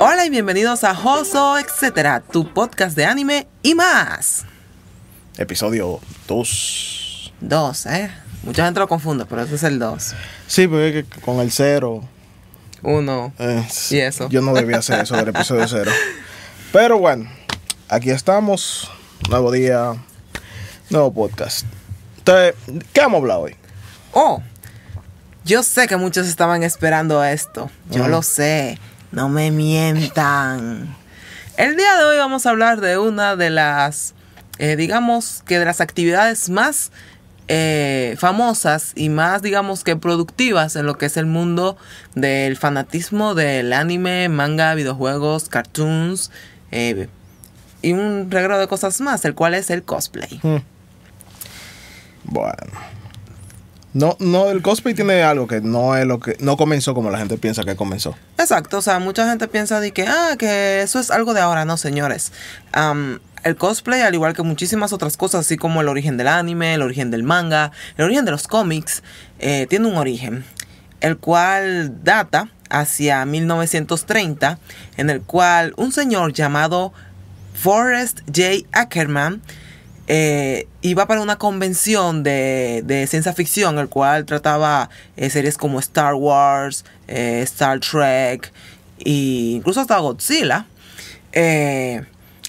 Hola y bienvenidos a Hoso Etcétera, tu podcast de anime y más. Episodio 2. Dos, ¿eh? Mucha gente lo confunde, pero este es el dos. Sí, porque con el cero. Uno. eh, ¿Y eso? Yo no debía hacer eso del episodio cero. Pero bueno, aquí estamos. Nuevo día. Nuevo podcast. Entonces, ¿qué vamos a hablar hoy? Oh, yo sé que muchos estaban esperando esto. Yo lo sé. No me mientan. El día de hoy vamos a hablar de una de las, eh, digamos que de las actividades más eh, famosas y más, digamos que productivas en lo que es el mundo del fanatismo del anime, manga, videojuegos, cartoons eh, y un regalo de cosas más, el cual es el cosplay. Hmm. Bueno. No, no, el cosplay tiene algo que no es lo que. No comenzó como la gente piensa que comenzó. Exacto, o sea, mucha gente piensa de que, ah, que eso es algo de ahora, no, señores. El cosplay, al igual que muchísimas otras cosas, así como el origen del anime, el origen del manga, el origen de los cómics, eh, tiene un origen, el cual data hacia 1930, en el cual un señor llamado Forrest J. Ackerman eh, iba para una convención de, de ciencia ficción, el cual trataba eh, series como Star Wars, Star Trek e incluso hasta Godzilla.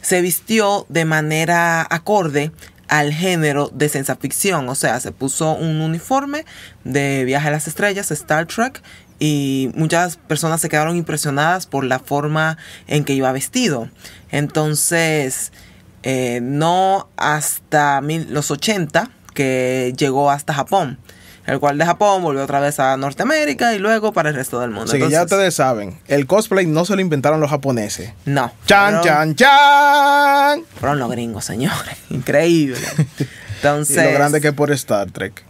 Se vistió de manera acorde al género de ciencia ficción, o sea, se puso un uniforme de Viaje a las Estrellas, Star Trek, y muchas personas se quedaron impresionadas por la forma en que iba vestido. Entonces, eh, no hasta los 80 que llegó hasta Japón, el cual de Japón volvió otra vez a Norteamérica y luego para el resto del mundo. Así que ya ustedes saben, el cosplay no se lo inventaron los japoneses. no. ¡Chan, fueron- chan, chan! Fueron los gringos, señores. Increíble. Y Entonces, lo grande que es por Star Trek.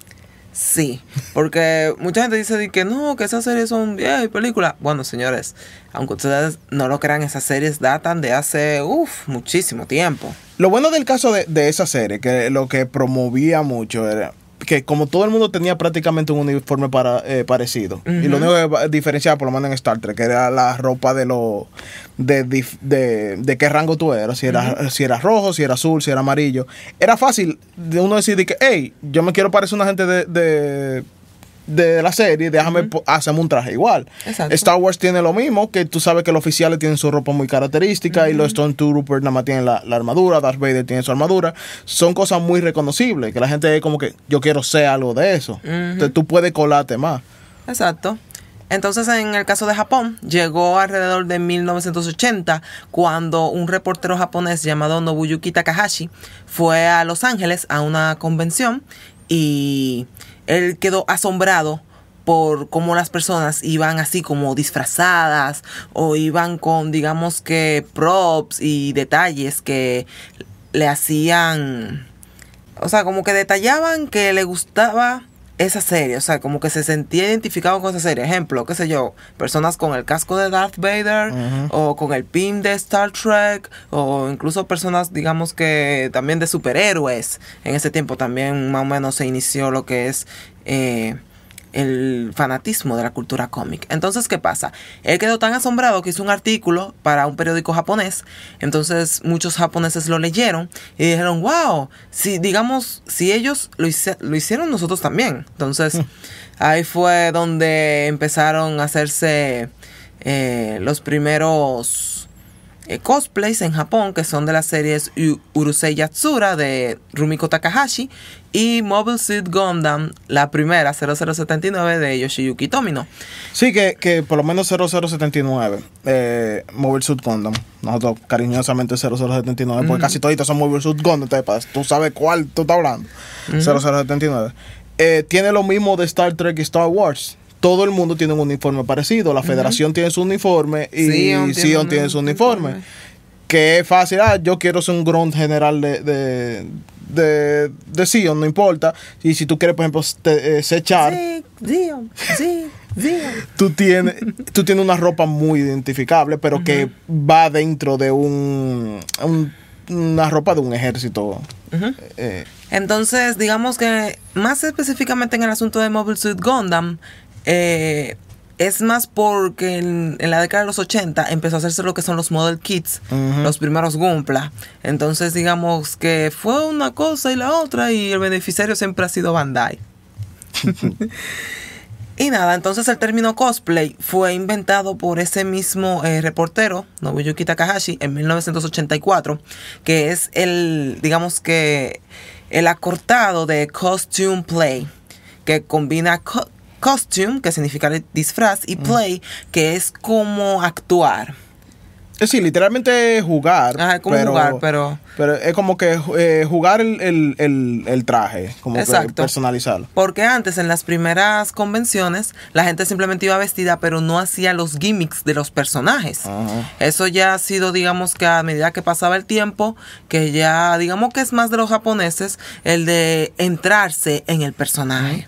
Sí, porque mucha gente dice que no, que esas series son viejas películas. Bueno, señores, aunque ustedes no lo crean, esas series datan de hace, uff, muchísimo tiempo. Lo bueno del caso de, de esa serie, que lo que promovía mucho era que como todo el mundo tenía prácticamente un uniforme para, eh, parecido, y lo único que diferenciaba, por lo menos en Star Trek, era la ropa de lo de, de, de qué rango tú eras, si era, si era rojo, si era azul, si era amarillo. Era fácil de uno decir de que, hey, yo me quiero parecer a una gente de, de, la serie, déjame po- hacerme un traje igual. Exacto. Star Wars tiene lo mismo, que tú sabes que los oficiales tienen su ropa muy característica y los Stormtroopers nada más tienen la, la armadura, Darth Vader tiene su armadura. Son cosas muy reconocibles, que la gente es como que yo quiero ser algo de eso. Entonces tú puedes colarte más. Exacto. Entonces, en el caso de Japón, llegó alrededor de 1980 cuando un reportero japonés llamado Nobuyuki Takahashi fue a Los Ángeles a una convención y él quedó asombrado por cómo las personas iban así como disfrazadas o iban con digamos que props y detalles que le hacían o sea, como que detallaban que le gustaba esa serie, o sea, como que se sentía identificado con esa serie. Ejemplo, qué sé yo, personas con el casco de Darth Vader o con el pin de Star Trek o incluso personas, digamos que también de superhéroes. En ese tiempo también más o menos se inició lo que es eh, el fanatismo de la cultura cómic. Entonces, ¿qué pasa? Él quedó tan asombrado que hizo un artículo para un periódico japonés. Entonces, muchos japoneses lo leyeron y dijeron, wow, si digamos, si ellos lo, hice- lo hicieron, nosotros también. Entonces, ahí fue donde empezaron a hacerse eh, los primeros eh, cosplays en Japón, que son de las series U- Urusei Yatsura de Rumiko Takahashi y Mobile Suit Gundam, la primera 0079 de Yoshiyuki Tomino. Sí, que, que por lo menos 0079, eh, Mobile Suit Gundam. Nosotros cariñosamente 0079, porque casi toditos son Mobile Suit Gundam. entonces, tú sabes cuál tú estás hablando. 0079. Eh, tiene lo mismo de Star Trek y Star Wars. Todo el mundo tiene un uniforme parecido. La Federación tiene su uniforme y Sion tiene su uniforme. uniforme. Que es fácil. Ah, yo quiero ser un Grunt general de, de, de, de Sion, no importa. Y si tú quieres, por ejemplo, te- eh, ser Char, Sí, sí, sí. tú tienes, tú tienes una ropa muy identificable, pero que va dentro de un, un- una ropa de un ejército. Eh, Entonces, digamos que más específicamente en el asunto de Mobile Suit Gundam, eh, es más porque en, en la década de los 80 empezó a hacerse lo que son los model kits, los primeros Gunpla. Entonces, digamos que fue una cosa y la otra y el beneficiario siempre ha sido Bandai. Y nada, entonces el término cosplay fue inventado por ese mismo eh, reportero, Nobuyuki Takahashi, en 1984, que es el, digamos que, el acortado de costume play, que combina co- costume, que significa disfraz, y play, que es como actuar. es decir, literalmente jugar. Ajá, es como jugar, pero... pero es como que eh, jugar el, el- el- el traje, como que personalizarlo. Porque antes, en las primeras convenciones, la gente simplemente iba vestida, pero no hacía los gimmicks de los personajes. Ajá. Eso ya ha sido, digamos que a medida que pasaba el tiempo, que ya, digamos que es más de los japoneses, el de entrarse en el personaje.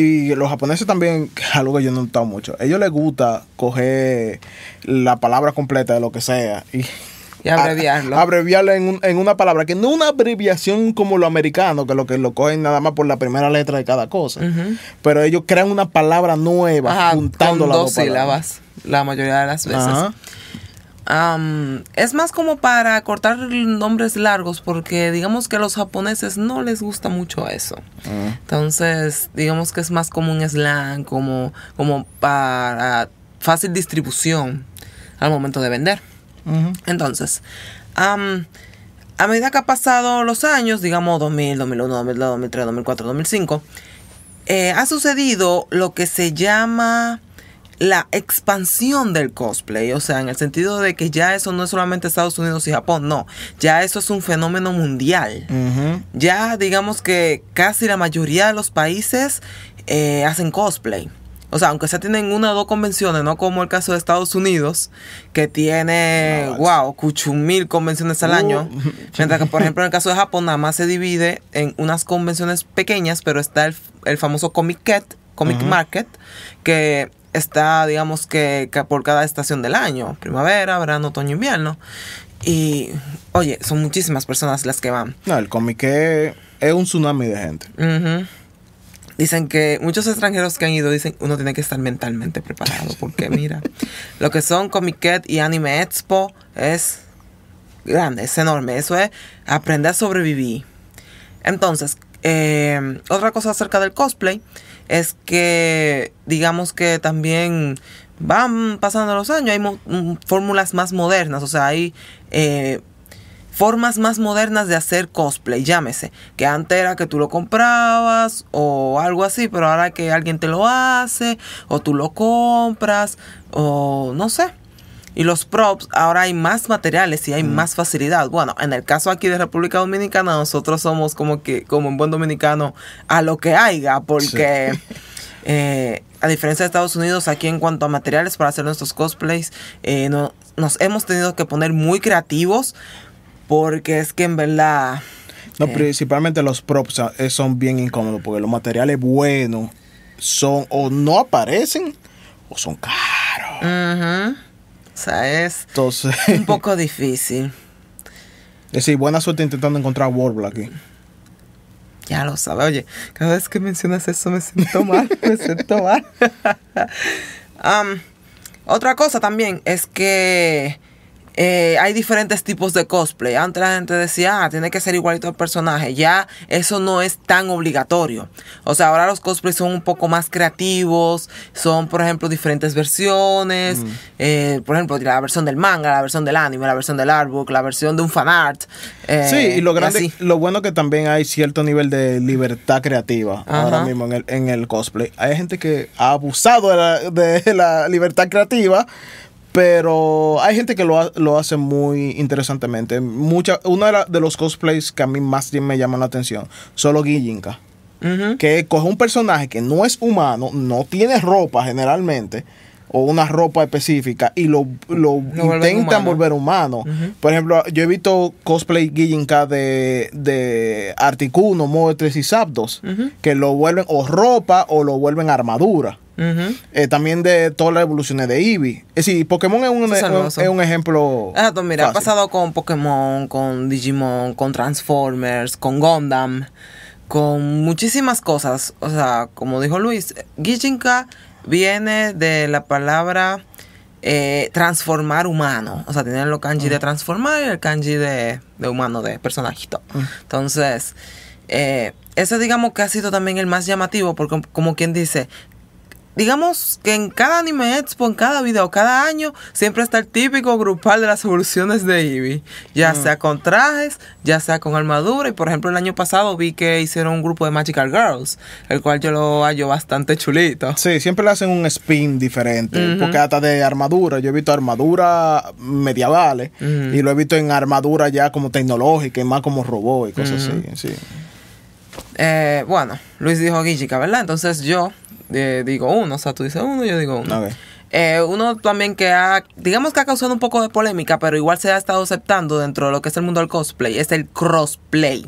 Y los japoneses también, algo que yo no he notado mucho, a ellos les gusta coger la palabra completa de lo que sea y, Y abreviarlo. a- abreviarla en, un- en una palabra, que no una abreviación como lo americano, que lo que lo cogen nada más por la primera letra de cada cosa. Pero ellos crean una palabra nueva Ajá, juntando con las dos palabras. sílabas, la mayoría de las veces. Ajá. Am, es más como para cortar nombres largos porque digamos que a los japoneses no les gusta mucho eso. Ah. Entonces, digamos que es más como un slang, como, como para fácil distribución al momento de vender. Entonces, a medida que ha pasado los años, digamos 2000, 2001, 2002, 2003, 2004, 2005, eh, ha sucedido lo que se llama la expansión del cosplay, o sea, en el sentido de que ya eso no es solamente Estados Unidos y Japón, no, ya eso es un fenómeno mundial. Ya digamos que casi la mayoría de los países eh, hacen cosplay. O sea, aunque sea tienen una o dos convenciones, no como el caso de Estados Unidos, que tiene, No, wow, cuchun mil convenciones al Uh. año. Mientras que, por ejemplo, en el caso de Japón, nada más se divide en unas convenciones pequeñas, pero está el, el famoso Comic Cat, Comic. Market, que está, digamos que, que por cada estación del año, primavera, verano, otoño, invierno. Y, oye, son muchísimas personas las que van. No, el cómic es, es un tsunami de gente. Dicen que muchos extranjeros que han ido dicen uno tiene que estar mentalmente preparado porque mira, lo que son Comic Cat y Anime Expo es grande, es enorme. Eso es aprender a sobrevivir. Entonces, eh, otra cosa acerca del cosplay es que digamos que también van pasando los años, hay mm, fórmulas más modernas, o sea, hay eh, formas más modernas de hacer cosplay, llámese, que antes era que tú lo comprabas o algo así, pero ahora que alguien te lo hace o tú lo compras o no sé. Y los props, ahora hay más materiales y hay más facilidad. Bueno, en el caso aquí de República Dominicana, nosotros somos como que, como un buen dominicano, a lo que haya, porque eh, a diferencia de Estados Unidos, aquí en cuanto a materiales para hacer nuestros cosplays, eh, no- nos hemos tenido que poner muy creativos, porque es que en verdad... No, eh, principalmente los props eh, son bien incómodos porque los materiales buenos son o no aparecen o son caros. ujú. O sea, es Entonces, un poco difícil. es decir, buena suerte intentando encontrar Warble aquí. Ya lo sabe. Oye, cada vez que mencionas eso me siento mal. me siento mal. Am, otra cosa también es que eh, hay diferentes tipos de cosplay. Antes la gente decía, ah, tiene que ser igualito al personaje. Ya eso no es tan obligatorio. O sea, ahora los cosplays son un poco más creativos. Son, por ejemplo, diferentes versiones. Eh, por ejemplo, la versión del manga, la versión del anime, la versión del artbook, la versión de un fanart. eh, sí, y lo grande, así. lo bueno que también hay cierto nivel de libertad creativa Ajá. ahora mismo en el, en el cosplay. Hay gente que ha abusado de la, de la libertad creativa, pero hay gente que lo, ha- lo hace muy interesantemente. Mucha, uno de, la- de los cosplays que a mí más bien me llaman la atención son los Gijinka. Ujú. que coge un personaje que no es humano, no tiene ropa generalmente, o una ropa específica y lo, lo, intentan humano. volver humano. Por ejemplo, yo he visto cosplay Gijinka de, de Articuno, Moetres y Zapdos, que lo vuelven o ropa o lo vuelven armadura. Eh, también de todas las evoluciones de Eevee. Es decir, Pokémon es un, es es un ejemplo. Exacto, mira, ha pasado con Pokémon, con Digimon, con Transformers, con Gundam, con muchísimas cosas. O sea, como dijo Luis, Gijinka viene de la palabra eh, transformar humano. O sea, tiene el kanji de transformar y el kanji de, de humano, de personajito. Entonces, eh, ese digamos que ha sido también el más llamativo, porque como quien dice, digamos que en cada anime expo, en cada video, cada año, siempre está el típico grupal de las evoluciones de Eevee. Ya sea con trajes, ya sea con armadura. Y por ejemplo, el año pasado vi que hicieron un grupo de Magical Girls, el cual yo lo hallo bastante chulito. Sí, siempre le hacen un spin diferente. Porque hasta de armadura. Yo he visto armadura medievales. Y lo he visto en armadura ya como tecnológica y más como robot y cosas así. Sí. Eh, bueno, Luis dijo Gijika, ¿verdad? Entonces yo eh, digo uno, o sea, tú dices uno, yo digo uno. Ok. Eh, uno también que ha, digamos que ha causado un poco de polémica, pero igual se ha estado aceptando dentro de lo que es el mundo del cosplay, es el crossplay.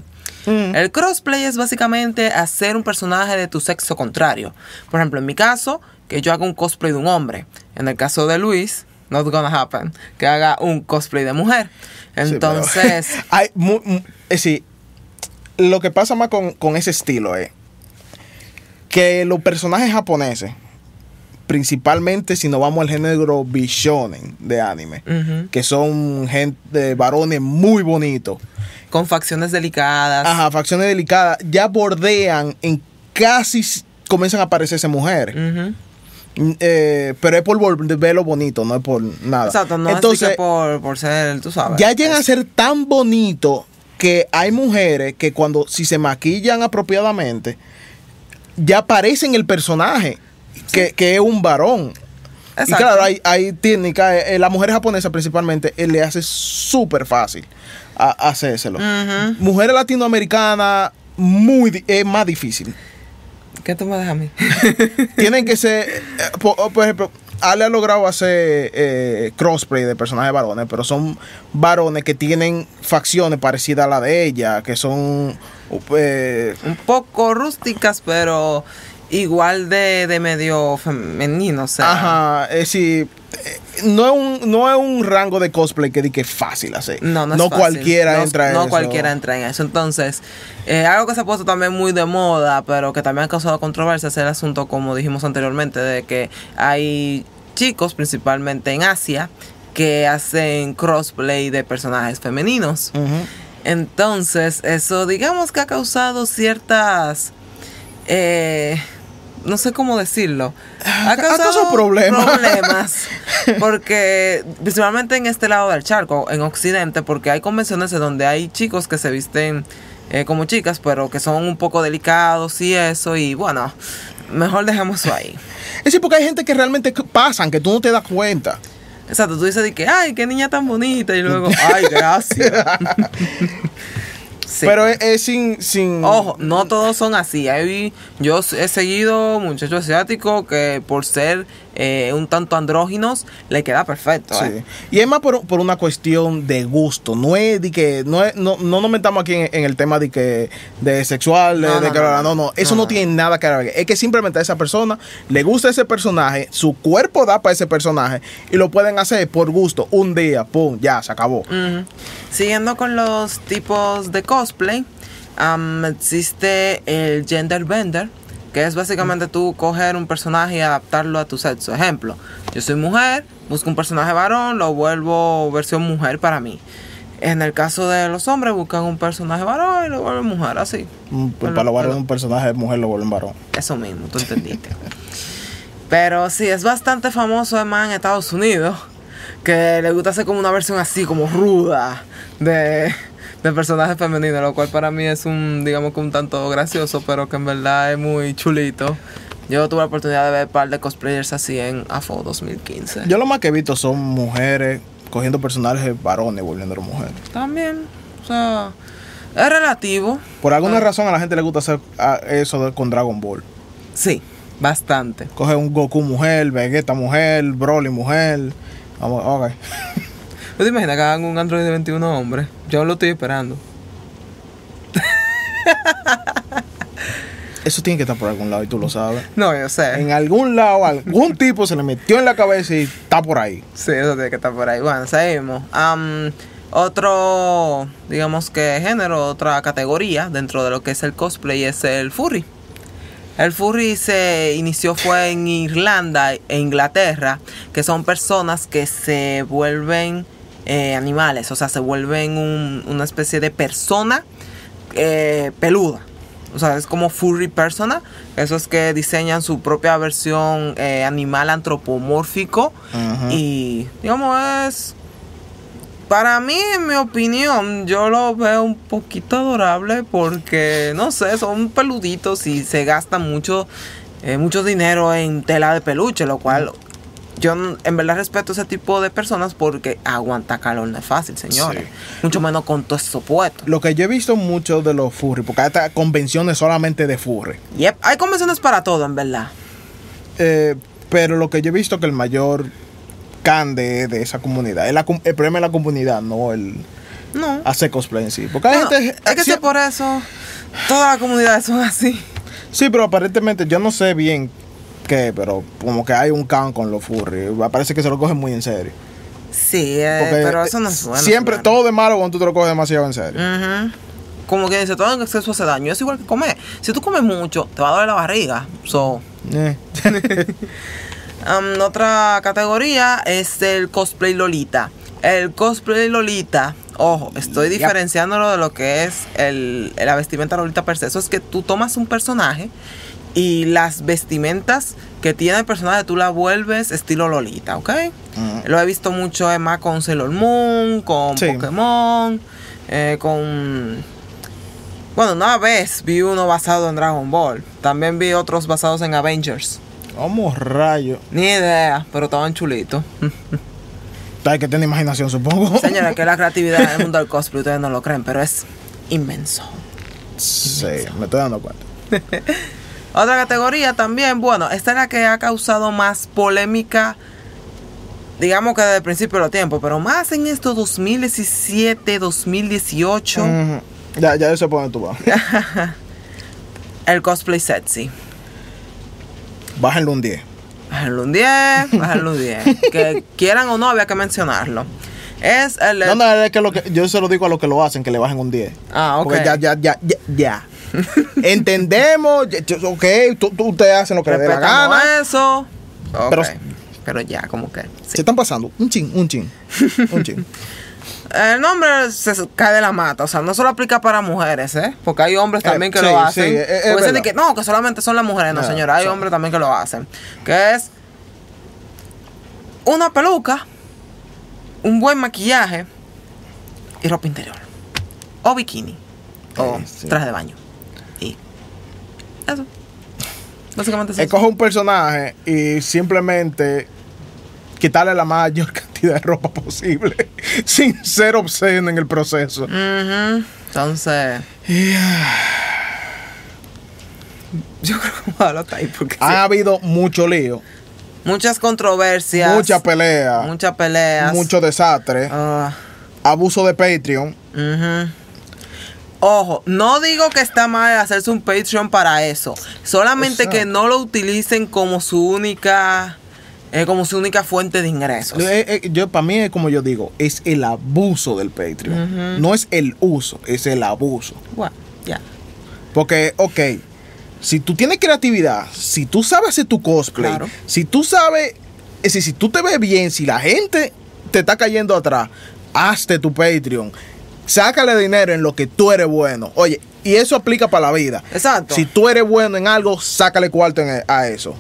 Mm. El crossplay es básicamente hacer un personaje de tu sexo contrario. Por ejemplo, en mi caso, que yo haga un cosplay de un hombre. En el caso de Luis, not gonna happen, que haga un cosplay de mujer. Sí, pero- Entonces, hay mu- decir, lo que pasa más con, con ese estilo es que los personajes japoneses, principalmente si nos vamos al género bishonen de anime, que son gente, varones muy bonitos, con facciones delicadas. ajá, facciones delicadas, ya bordean en casi comienzan a aparecerse mujeres. eh, pero es por vol- verlo bonito, no es por nada. Exacto, no es Entonces, que por, por ser, tú sabes. ya llegan a es- ser tan bonitos que hay mujeres que cuando si se maquillan apropiadamente, ya parecen el personaje, que, que es un varón. Y claro, hay, hay técnicas, eh, la mujer japonesa principalmente, eh, le hace súper fácil a, a hacérselo. Ujú. Mujeres latinoamericanas, muy, di- es más difícil. ¿Qué tú me dejas a mí? Tienen que ser, eh, por, por ejemplo, Ale ha logrado hacer eh, crossplay de personajes varones, pero son varones que tienen facciones parecidas a la de ella, que son eh, un poco rústicas, pero igual de, de medio femenino, o sea. ajá, es decir, eh, no es un no es un rango de cosplay que di que es fácil hacer. No, no es fácil. cualquiera No- entra en No eso. cualquiera entra en eso. Entonces, eh, algo que se ha puesto también muy de moda, pero que también ha causado controversia, es el asunto, como dijimos anteriormente, de que hay chicos, principalmente en Asia, que hacen crossplay de personajes femeninos. Entonces, eso digamos que ha causado ciertas... eh, no sé cómo decirlo. Ha causado problemas. problemas, Porque principalmente en este lado del charco, en Occidente, porque hay convenciones en donde hay chicos que se visten eh, como chicas, pero que son un poco delicados y eso. Y bueno, mejor dejemos eso ahí. Es decir, porque hay gente que realmente pasan, que tú no te das cuenta. Exacto, tú dices de que, ay, qué niña tan bonita. Y luego, ay, gracias. Sí. Pero es, es sin, sin Ojo, no todos son así. Hay- yo he seguido muchachos asiáticos que por ser eh, un tanto andróginos le queda perfecto. Sí. ¿eh? Y es más por, por una cuestión de gusto. No es de que, no, es, no, no nos metamos aquí en, en el tema de que de sexual, de, No, de no, que no, no, eso no, tiene nada que ver. Es que simplemente a esa persona le gusta ese personaje, su cuerpo da para ese personaje y lo pueden hacer por gusto. Un día, pum, ya, se acabó. Siguiendo con los tipos de cosplay, existe el gender bender, que es básicamente tú coger un personaje y adaptarlo a tu sexo. Ejemplo, yo soy mujer, busco un personaje varón, lo vuelvo versión mujer para mí. En el caso de los hombres, buscan un personaje varón y lo vuelven mujer, así. Mm, pues Pero- para lo pero- un personaje de mujer lo vuelven varón. Eso mismo, tú entendiste. Pero sí, es bastante famoso además en Estados Unidos. Que le gusta hacer como una versión así, como ruda, de, de personaje femenino. Lo cual para mí es un, digamos que un tanto gracioso, pero que en verdad es muy chulito. Yo tuve la oportunidad de ver un par de cosplayers así en AFO 2015. Yo lo más que he visto son mujeres cogiendo personajes varones volviéndolo mujeres. También, o sea, es relativo. Por alguna Ah. razón a la gente le gusta hacer ah, eso con Dragon Ball. Sí, Bastante. Coge un Goku mujer, Vegeta mujer, Broly mujer. Vamos, ok. ¿No te imaginas que hagan un Android de 21 hombres? Yo lo estoy esperando. Eso tiene que estar por algún lado y tú lo sabes. No, yo sé. En algún lado, algún tipo se le metió en la cabeza y está por ahí. Sí, eso tiene que estar por ahí. Bueno, seguimos. Otro, digamos que género, otra categoría dentro de lo que es el cosplay es el furry. El furry se inició fue en Irlanda e Inglaterra, que son personas que se vuelven eh, animales, o sea, se vuelven un- una especie de persona eh, peluda. O sea, es como furry persona. Eso es que diseñan su propia versión eh, animal antropomórfico. Y, digamos, es. Para mí, en mi opinión, yo lo veo un poquito adorable porque, no sé, son peluditos y se gasta mucho, eh, mucho dinero en tela de peluche, lo cual yo en verdad respeto ese tipo de personas porque aguanta calor no es fácil, señores. Sí. Mucho menos con todo eso puesto. Lo que yo he visto mucho de los furry, porque hay hasta convenciones solamente de furry. Yep, hay convenciones para todo, en verdad. Eh, pero lo que yo he visto que el mayor can de, de esa comunidad, com- el problema es la comunidad, no el No. hacer cosplay en sí. Porque hay Bueno, gente... es que si por eso todas las comunidades son así. sí, pero aparentemente yo no sé bien qué, pero como que hay un can con los furry. Parece que se lo cogen muy en serio. Sí, eh, pero eso no es bueno. Siempre, todo de malo cuando tú te lo coges demasiado en serio. Como que dice, todo en exceso hace daño. Es igual que comer. Si tú comes mucho, te va a doler la barriga. So, Eh. um, otra categoría es el cosplay Lolita. El cosplay Lolita, ojo, estoy diferenciándolo de lo que es el, la vestimenta Lolita per se. Eso es que tú tomas un personaje y las vestimentas que tiene el personaje tú la vuelves estilo Lolita, ¿ok? Lo he visto mucho eh, más con Sailor Moon, con Sí. Pokémon, eh, con... Bueno, una vez vi uno basado en Dragon Ball. También vi otros basados en Avengers. Vamos, rayo. Ni idea, pero estaban chulitos. Hay que tener imaginación, supongo. Señora, que la creatividad en el mundo del cosplay, ustedes no lo creen, pero es inmenso. Sí, me estoy dando cuenta. Otra categoría también, bueno, esta es la que ha causado más polémica, digamos que desde el principio de los tiempos, pero más en estos 2017, 2018, Ujú. Ya, ya dónde tú vas. el cosplay sexy. Bájenle un 10. Bájenlo un 10, bájenlo un 10. Que quieran o no, había que mencionarlo. Es el... No, no, es que, lo que yo se lo digo a los que lo hacen, que le bajen un 10. Ah, ok. Porque ya, ya, ya, ya, ya. Entendemos, ok, tú, tú- ustedes hacen lo que les dé la gana. eso. Ok. Pero- Pero, ya, como que... sí. Se están pasando, un chin, un chin, un chin. El nombre se cae de la mata, o sea, no solo aplica para mujeres, ¿eh? Porque hay hombres Eh, también que sí, lo sí, hacen. es- es dicen que no, que solamente son las mujeres, no, No, señora, hay hombres también que lo hacen. Que es una peluca, un buen maquillaje y ropa interior. O bikini. O traje de baño. Eso. Básicamente es eso. Escoge un personaje y simplemente quitarle la mayor cantidad de ropa posible sin ser obsceno en el proceso. Entonces, yo creo que vamos a dejarlo hasta ahí porque sí. Ha habido mucho lío, muchas controversias, mucha pelea, muchas peleas, mucho desastre, Ah, abuso de Patreon. Ojo, no digo que está mal hacerse un Patreon para eso. Solamente que no lo utilicen como su única eh, como su única fuente de ingresos. Eh, eh, yo para mí es como yo digo, es el abuso del Patreon. No es el uso, es el abuso. Bueno, ya. Porque, ok, si tú tienes creatividad, si tú sabes hacer tu cosplay, Claro. si tú sabes, es decir, si tú te ves bien, si la gente te está cayendo atrás, hazte tu Patreon. Sácale dinero en lo que tú eres bueno. Oye, y eso aplica para la vida. Exacto. Si tú eres bueno en algo, sácale cuarto en- a eso.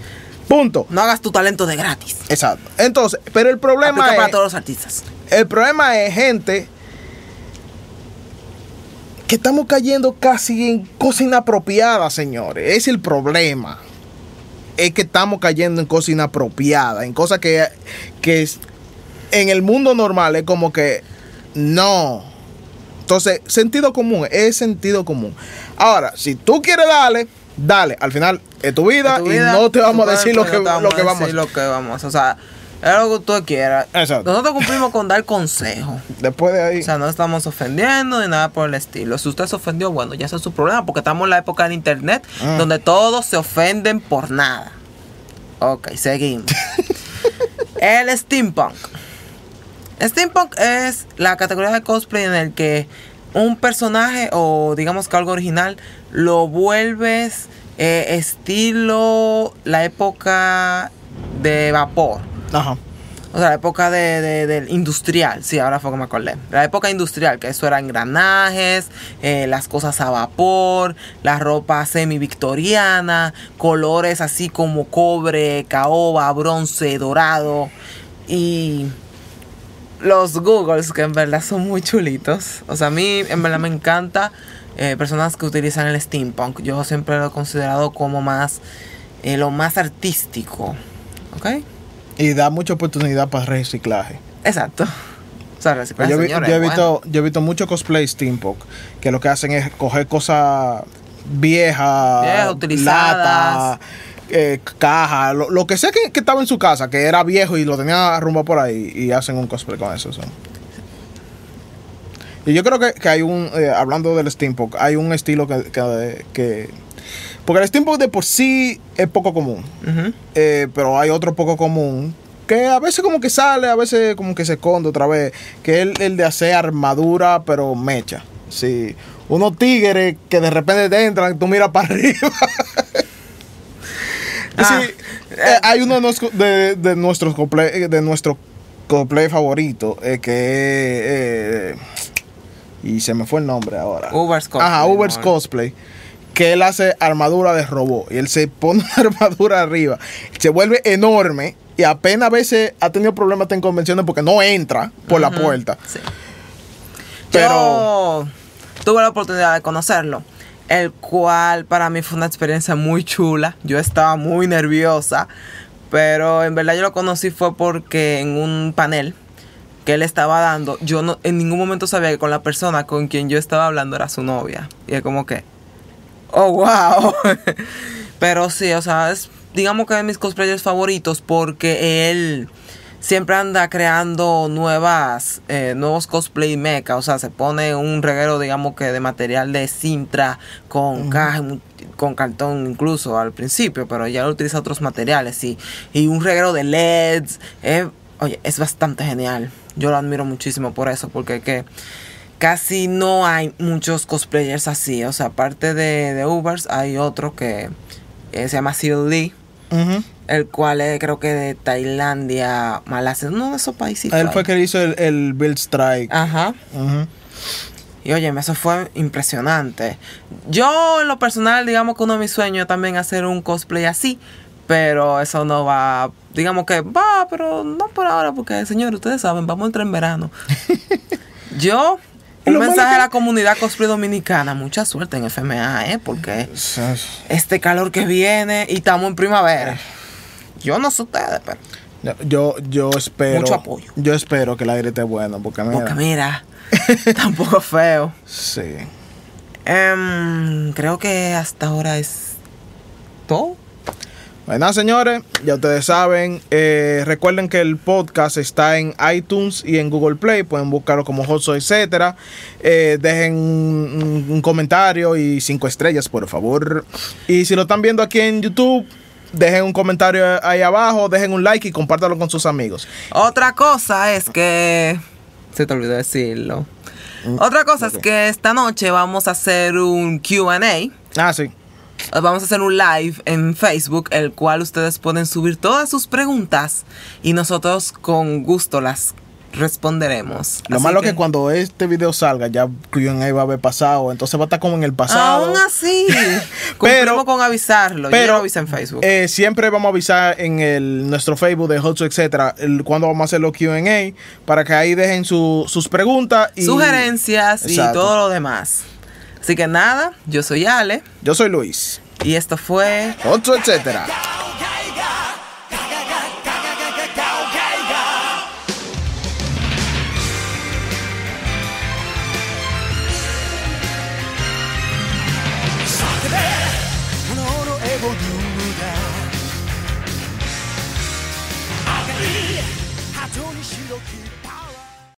Punto. No hagas tu talento de gratis. Exacto. Entonces, pero el problema Aplica para es, todos los artistas. el problema es gente que estamos cayendo casi en cosas inapropiadas, señores. Es el problema. Es que estamos cayendo en cosas inapropiadas, en cosas que, que es- en el mundo normal es como que no. Entonces, sentido común, es sentido común. Ahora, si tú quieres darle, dale, al final es tu vida, tu y no te vamos a decir lo que, lo que vamos a decir lo que vamos. O sea, es lo que tú quieras. Exacto. Nosotros cumplimos con dar consejos. Después de ahí. O sea, no estamos ofendiendo ni nada por el estilo. Si usted se ofendió, bueno, ya ese es su problema, porque estamos en la época del internet Ah. donde todos se ofenden por nada. Ok, seguimos. el steampunk. Steampunk es la categoría de cosplay en el que un personaje o digamos que algo original lo vuelves eh, estilo la época de vapor. Ajá. O sea, la época de, industrial, sí, ahora fue que me acordé. La época industrial, que eso era engranajes, eh, las cosas a vapor, la ropa semi-victoriana, colores así como cobre, caoba, bronce, dorado. Y los Googles, que en verdad son muy chulitos. O sea, a mí en verdad me encanta eh, personas que utilizan el steampunk. Yo siempre lo he considerado como más, eh, lo más artístico. ¿Ok? Y da mucha oportunidad para reciclaje. Exacto. O sea, reciclaje, yo, vi- señores, yo he bueno. visto, yo he visto mucho cosplay steampunk que lo que hacen es coger cosas viejas, utilizadas. lata, eh, caja, lo, lo que sea que, que estaba en su casa, que era viejo y lo tenía arrumbado por ahí y hacen un cosplay con eso. Y yo creo que, que hay un, eh, hablando del steampunk, hay un estilo que, que, que- porque el steampunk de por sí es poco común. Eh, pero hay otro poco común que a veces como que sale, a veces como que se esconde otra vez, que es el, el de hacer armadura pero mecha. Sí, unos tigres que de repente te entran, tú miras para arriba. Ah. Sí, eh, hay uno de, nuestros cosplay, de nuestro cosplay favorito eh, que eh, y se me fue el nombre ahora. Uber's Cosplay, Ajá, Uber's. Cosplay. Que él hace armadura de robot. Y él se pone una armadura arriba. Se vuelve enorme. Y apenas a veces ha tenido problemas en convenciones porque no entra por la puerta. Sí. Pero- Yo tuve la oportunidad de conocerlo, el cual para mí fue una experiencia muy chula. Yo estaba muy nerviosa, pero en verdad yo lo conocí fue porque en un panel que él estaba dando, yo no, en ningún momento sabía que con la persona con quien yo estaba hablando era su novia. Y es como que, oh, wow. Pero sí, o sea, es digamos que de mis cosplayers favoritos porque él siempre anda creando nuevas, eh, nuevos cosplay mecha. O sea, se pone un reguero, digamos que de material de Sintra con caja, con cartón incluso al principio, pero ya lo utiliza otros materiales y, y un reguero de LEDs. eh, oye, es bastante genial. Yo lo admiro muchísimo por eso, porque que casi no hay muchos cosplayers así. O sea, aparte de, de Ubers, hay otro que eh, se llama Seal Lee, Ujú. El cual es creo que de Tailandia, Malasia, uno de esos países. Él fue que hizo el, el Build Strike. Ajá. Ujú. Y oye, eso fue impresionante. Yo, en lo personal, digamos que uno de mis sueños es también hacer un cosplay así. Pero eso no va, digamos que va, pero no por ahora, porque señores, ustedes saben, vamos a entrar en verano. Yo, un lo mensaje que- a la comunidad cosplay dominicana, mucha suerte en FMA, ¿eh? Porque este calor que viene y estamos en primavera. Yo no sé ustedes, pero. Yo, yo espero. Mucho apoyo. Yo espero que el aire esté bueno. Porque mira, Porque mira, tampoco feo. Sí. Em, creo que hasta ahora es todo. Nada, señores, ya ustedes saben. eh, recuerden que el podcast está en iTunes y en Google Play. Pueden buscarlo como Joso, etcétera. Eh, dejen un, un comentario y cinco estrellas, por favor. Y si lo están viendo aquí en YouTube, dejen un comentario ahí abajo, dejen un like y compártalo con sus amigos. Otra cosa es que. Se te olvidó decirlo. Otra cosa es que esta noche vamos a hacer un QA. Ah, sí. Vamos a hacer un live en Facebook, el cual ustedes pueden subir todas sus preguntas y nosotros con gusto las responderemos. Lo Así malo es que cuando este video salga, ya Q&A va a haber pasado. Entonces va a estar como en el pasado. Aún así, Pero- con avisarlo. Yo Pero lo avisé en Facebook. eh, siempre vamos a avisar en el, nuestro Facebook de Hotso, etcétera, el- cuando vamos a hacer los QA, para que ahí dejen su- sus preguntas y Sugerencias y todo lo demás. Así que nada, yo soy Ale Yo soy Luis. y esto fue Hotso, etcétera.「